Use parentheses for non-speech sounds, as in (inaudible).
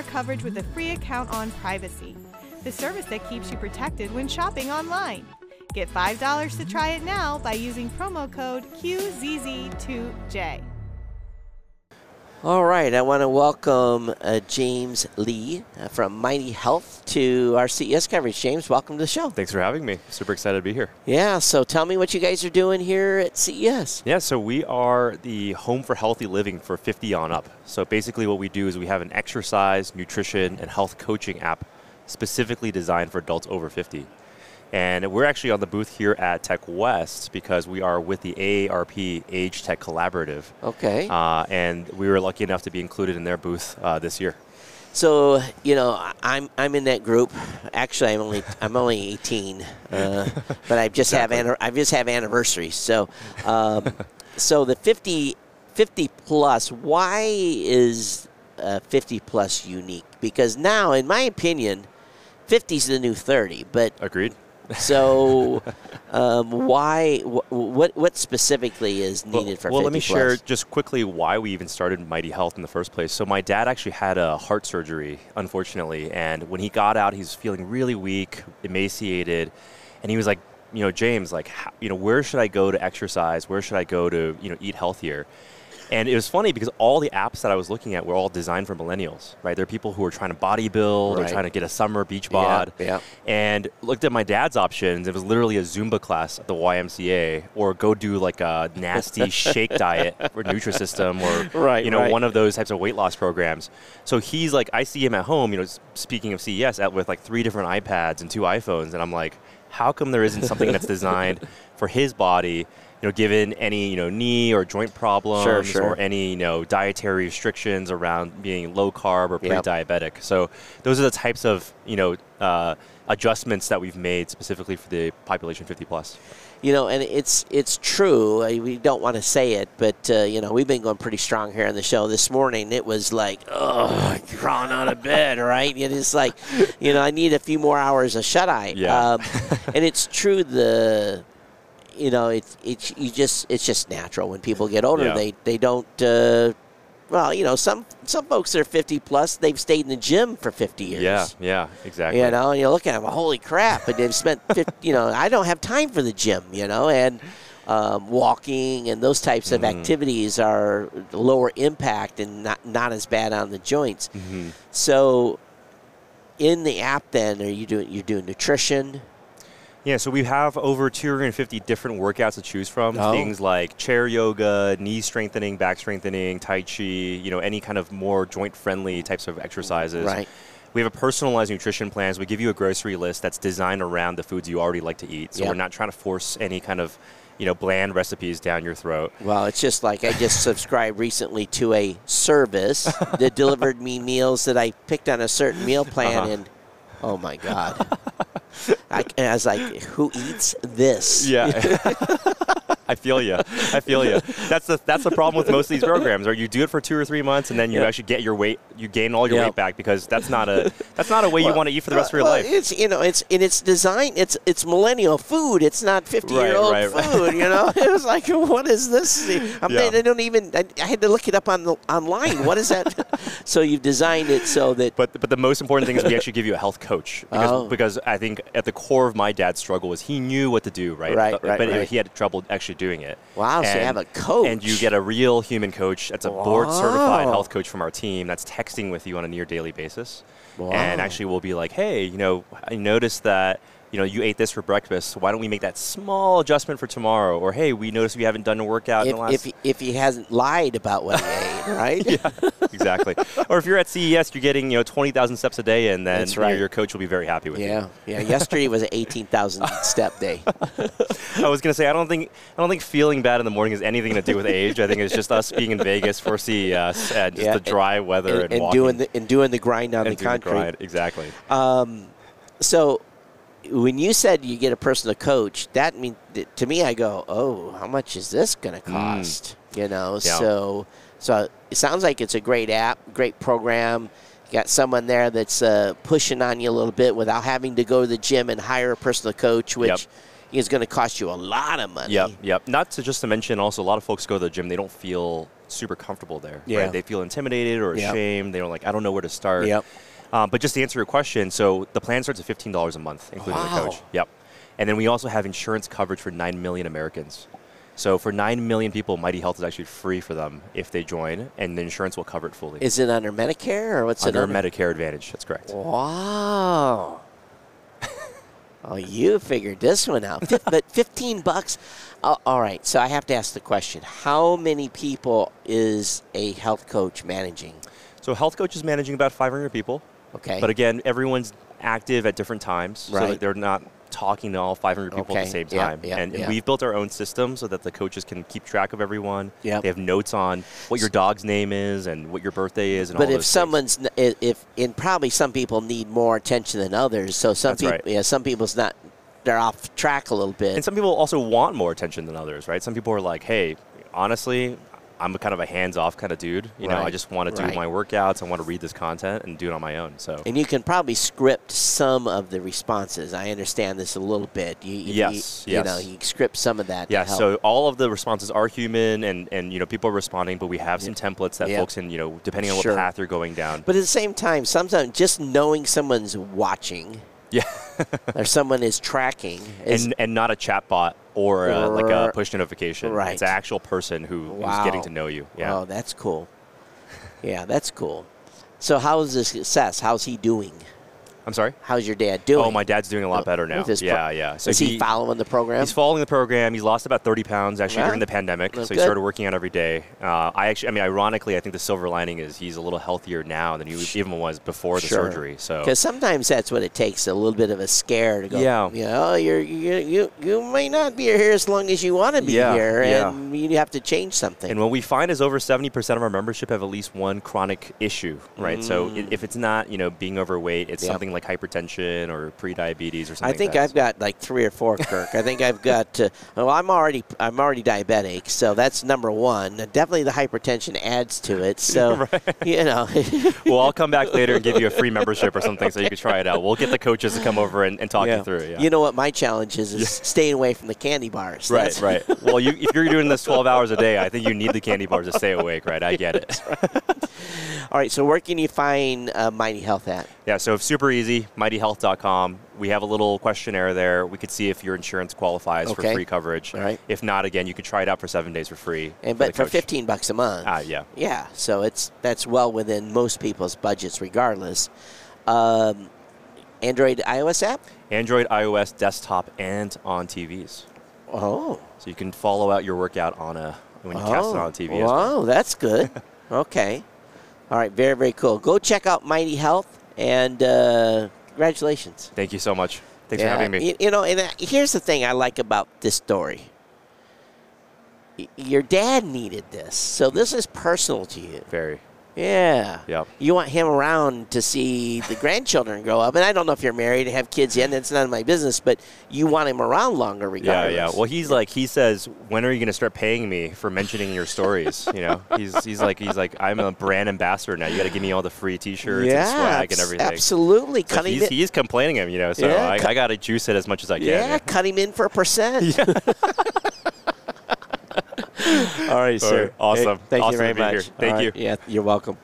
star coverage with a free account on Privacy, the service that keeps you protected when shopping online. Get $5 to try it now by using promo code QZZ2J. All right, I want to welcome uh, James Lee uh, from Mighty Health to our CES coverage. James, welcome to the show. Thanks for having me. Super excited to be here. Yeah, so tell me what you guys are doing here at CES. Yeah, so we are the home for healthy living for 50 on up. So basically, what we do is we have an exercise, nutrition, and health coaching app specifically designed for adults over 50. And we're actually on the booth here at Tech West because we are with the AARP Age Tech Collaborative. Okay. Uh, and we were lucky enough to be included in their booth uh, this year. So you know, I'm I'm in that group. Actually, I'm only I'm only 18, uh, (laughs) but I just Exactly. have I just have anniversaries. So, um, (laughs) so the 50 50 plus. Why is uh, 50 plus unique? Because now, in my opinion, 50 is the new 30. But Agreed? So, um, why? Wh- what what specifically is needed well, for well 50 let me plus? share just quickly why we even started Mighty Health in the first place. So my dad actually had a heart surgery, unfortunately, and when he got out, he was feeling really weak, emaciated, and he was like, you know, James, like, how, you know, where should I go to exercise? Where should I go to, you know, eat healthier? And it was funny because all the apps that I was looking at were all designed for millennials, right? They're people who are trying to bodybuild or Right. trying to get a summer beach bod. yeah. And looked at my dad's options. It was literally a Zumba class at the YMCA, or go do like a nasty (laughs) shake diet or Nutrisystem, or Right, you know right. one of those types of weight loss programs. So he's like, I see him at home. You know, speaking of CES, at, with like three different iPads and two iPhones, and I'm like, how come there isn't something that's designed (laughs) for his body? You know, given any you know knee or joint problems sure. or any you know dietary restrictions around being low carb or Yep. pre-diabetic. So those are the types of you know uh, adjustments that we've made specifically for the population 50 plus. You know, and it's it's true. We don't want to say it, but uh, you know, we've been going pretty strong here on the show. This morning, it was like, oh, crawling out of bed, right? It is like, you know, I need a few more hours of shut eye. Yeah. Um, (laughs) and it's true. The, you know, it's it's you just it's just natural when people get older. Yeah. They they don't. Uh, well, you know, some some folks that are 50 plus, they've stayed in the gym for 50 years. Yeah, yeah, exactly. You know, and you're looking at them, holy crap! And they've spent, 50, (laughs) you know, I don't have time for the gym, you know, and um, walking and those types of Mm-hmm. activities are lower impact and not not as bad on the joints. Mhm. So, in the app, then, are you doing you're doing nutrition? Yeah, so we have over 250 different workouts to choose from. Oh. Things like chair yoga, knee strengthening, back strengthening, tai chi, you know, any kind of more joint friendly types of exercises. Right. We have a personalized nutrition plan. So we give you a grocery list that's designed around the foods you already like to eat. So Yeah. we're not trying to force any kind of, you know, bland recipes down your throat. Well, it's just like I just subscribed recently to a service that (laughs) delivered me meals that I picked on a certain meal plan, Uh-huh. and oh my god. I, and I was like, "Who eats this?" Yeah. (laughs) I feel you. I feel you. That's the that's the problem with most of these programs. Or you do it for two or three months, and then you Yeah. actually get your weight, you gain all your Yeah. weight back because that's not a that's not a way you want to eat for the rest of your well, life. It's you know, it's and it's designed. It's it's millennial food. It's not fifty year old right, right. food. You know, (laughs) it was like, what is this? I mean, Yeah. they don't even. I, I had to look it up on the online. What is that? (laughs) so you've designed it so that But but the most important thing is we actually give you a health coach because Oh. because I think at the core of my dad's struggle was he knew what to do right Right, but, right, but right. he had trouble actually doing it. Wow, so you have a coach. and you get a real human coach that's a board certified health coach from our team that's texting with you on a near daily basis, Wow. and actually will be like, hey, you know, I noticed that. You know, you ate this for breakfast. Why don't we make that small adjustment for tomorrow? Or hey, we noticed we haven't done a workout in if, the last if, he, if he hasn't lied about what he ate, (laughs) right? yeah, exactly. or if you're at CES, you're getting you know twenty thousand steps a day, and then That's you know, right. your coach will be very happy with you. Yeah, yeah. Yesterday was an eighteen thousand (laughs) step day. I was gonna say I don't think I don't think feeling bad in the morning has anything to do with age. I think it's just us being in Vegas for CES and just Yeah, the dry weather and, and, and doing the and doing the grind on and the concrete. grind. Exactly. Um, so when you said you get a personal coach, that mean to me, I go, oh, how much is this going to cost? You know, Mm. Yeah. so so it sounds like it's a great app, great program. You got someone there that's uh, pushing on you a little bit without having to go to the gym and hire a personal coach, which Yep. is going to cost you a lot of money. Yep, yep. Not to just to mention, also a lot of folks go to the gym. They don't feel super comfortable there. Yeah. Right? They feel intimidated or Yep. ashamed. They don't like, I don't know where to start. Yep. Um, but just to answer your question, so the plan starts at fifteen dollars a month, including Wow. the coach. Yep. And then we also have insurance coverage for nine million Americans. So for nine million people, Mighty Health is actually free for them if they join, and the insurance will cover it fully. Is it under Medicare or what's under it under? Medicare Advantage. That's correct. Wow. (laughs) oh, you figured this one out. But (laughs) 15 bucks. Uh, all right. So I have to ask the question How many people is a health coach managing? So health coach is managing about 500 people. Okay. But again, everyone's active at different times, so Right. that they're not talking to all 500 people at the same time. yeah, and, we've built our own system so that the coaches can keep track of everyone. They have notes on what your dog's name is and what your birthday is, and but all if things. someone's if and probably some people need more attention than others. So some people, right. yeah, some people's not. They're off track a little bit. And some people also want more attention than others, right? Some people are like, hey, honestly, I'm kind of a hands-off kind of dude. You know, I just want to do right. my workouts. I want to read this content and do it on my own. So And you can probably script some of the responses. I understand this a little bit. You, you, Yes, you, yes. you know, you script some of that. to Yeah, so all of the responses are human, and, and you know people are responding, but we have some templates that Yeah. folks can you know depending on Sure. what path you're going down. But at the same time, sometimes just knowing someone's watching yeah, (laughs) or someone is tracking is and and not a chatbot or uh, like a push notification. right. It's an actual person who, Wow. who's getting to know you. Yeah. Oh, that's cool. Yeah, that's cool. So how's this success? How's he doing? I'm sorry. How's your dad doing? Oh, my dad's doing a lot better now. Pro- Yeah, yeah. So is he, following the program? He's following the program. He's lost about 30 pounds actually during the pandemic. That's so he good. started working out every day. Uh, I actually, I mean, ironically, I think the silver lining is he's a little healthier now than he even was before the Sure. surgery. So Because sometimes that's what it takes a little bit of a scare to go. Yeah. You know, you're, you you you may not be here as long as you want to be Yeah, here, yeah. and you have to change something. And what we find is over 70% of our membership have at least one chronic issue, right? So if it's not, you know, being overweight, it's Mm. Yep. something like hypertension or pre-diabetes or something. I think like I've got like three or four, Kirk. I think I've got. Uh, well, I'm already I'm already diabetic, so that's number one. Definitely, the hypertension adds to it. (laughs) So you know, (laughs) well, I'll come back later and give you a free (laughs) membership or something so you can try it out. We'll get the coaches to come over and, and talk yeah. you through it. Yeah. You know what my challenge is? Is staying away from the candy bars. Right, That's- right. Well, you, if you're doing this 12 hours a day, I think you need the candy bars to stay awake, right? I get it. All right. So where can you find uh, Mighty Health at? Yeah, so it's super easy, mightyhealth.com. We have a little questionnaire there. We could see if your insurance qualifies Okay. for free coverage. All right. If not, again, you could try it out for seven days for free. And for but for 15 bucks a month. Ah, yeah. Yeah, so it's that's well within most people's budgets, regardless. Um, Android, iOS app. Android, iOS, desktop, and on TVs. Oh, So you can follow out your workout on a when you cast it on TV. as well. Wow, that's good. (laughs) okay, all right, very very cool. Go check out Mighty Health and uh, congratulations. Thank you so much. Thanks Yeah, for having me. You, you know, and uh, here's the thing I like about this story. Y- Your dad needed this, so this is personal to you. Very. Yeah. Yep. You want him around to see the grandchildren grow up. And I don't know if you're married and have kids yet, and it's none of my business, but you want him around longer Yeah, regardless. yeah. Well, he's like he says, when are you going to start paying me for mentioning your stories? (laughs) You know, he's he's like he's like I'm a brand ambassador now. You got to give me all the free T-shirts and swag and everything. Absolutely. So Cut he's, he's complaining him, you know. So Yeah, I, I got to juice it as much as I can. yeah, cut him in for a percent. (laughs) (laughs) All right, right, awesome. Hey, thank Awesome you very much. Thank All you. Yeah, you're welcome.